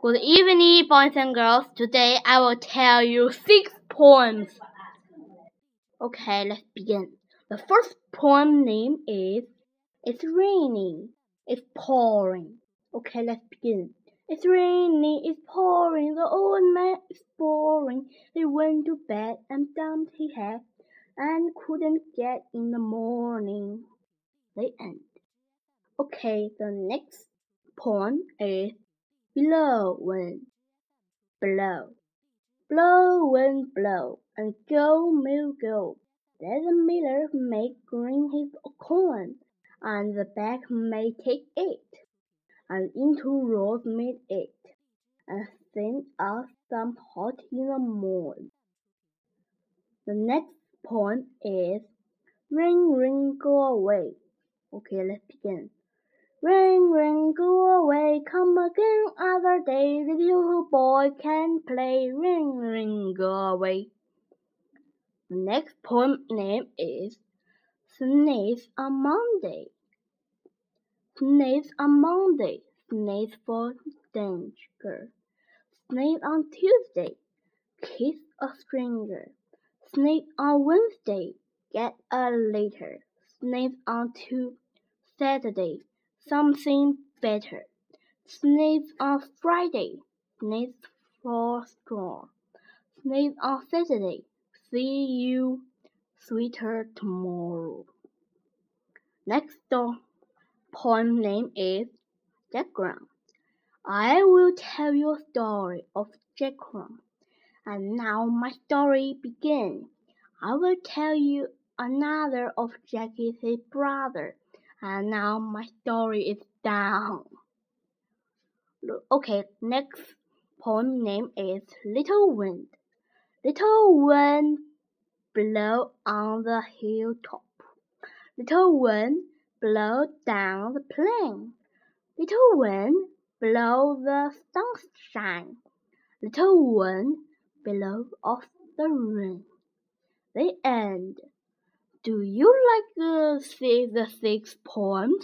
Good evening, boys and girls. Today I will tell you six poems. Okay, let's begin. The first poem name is It's raining, it's pouring. Okay, let's begin. It's raining, it's pouring, the old man is boring. He went to bed and dumped his head and couldn't get in the morning. The end. Okay, the next poem is Blow wind, blow, blow wind blow, and go mill go. Let the miller make green his corn, and the bag may take it, and into rolls make it, and send us some hot in the morn. The next poem is Ring ring go away. Okay, let's begin. Ring, ring, go away, come again other day. The little boy can play. Ring, ring, go away. The next poem name is Sneeze on Monday. Sneeze on Monday, sneeze for danger. Sneeze on Tuesday, kiss a stranger. Sneeze on Wednesday, get a letter. Sneeze on to Saturday something better. Sneeze on Friday, sneeze for straw. Sneeze on Saturday, see you sweeter tomorrow. Next door, poem name is Jack I will tell you a story of Jack And now my story begins. I will tell you another of Jackie's brother. And now my story is down. Okay, next poem name is Little Wind. Little wind blow on the hilltop. Little wind blow down the plain. Little wind blow the sunshine. Little wind blow off the rain. The end. Do you like see the six poems?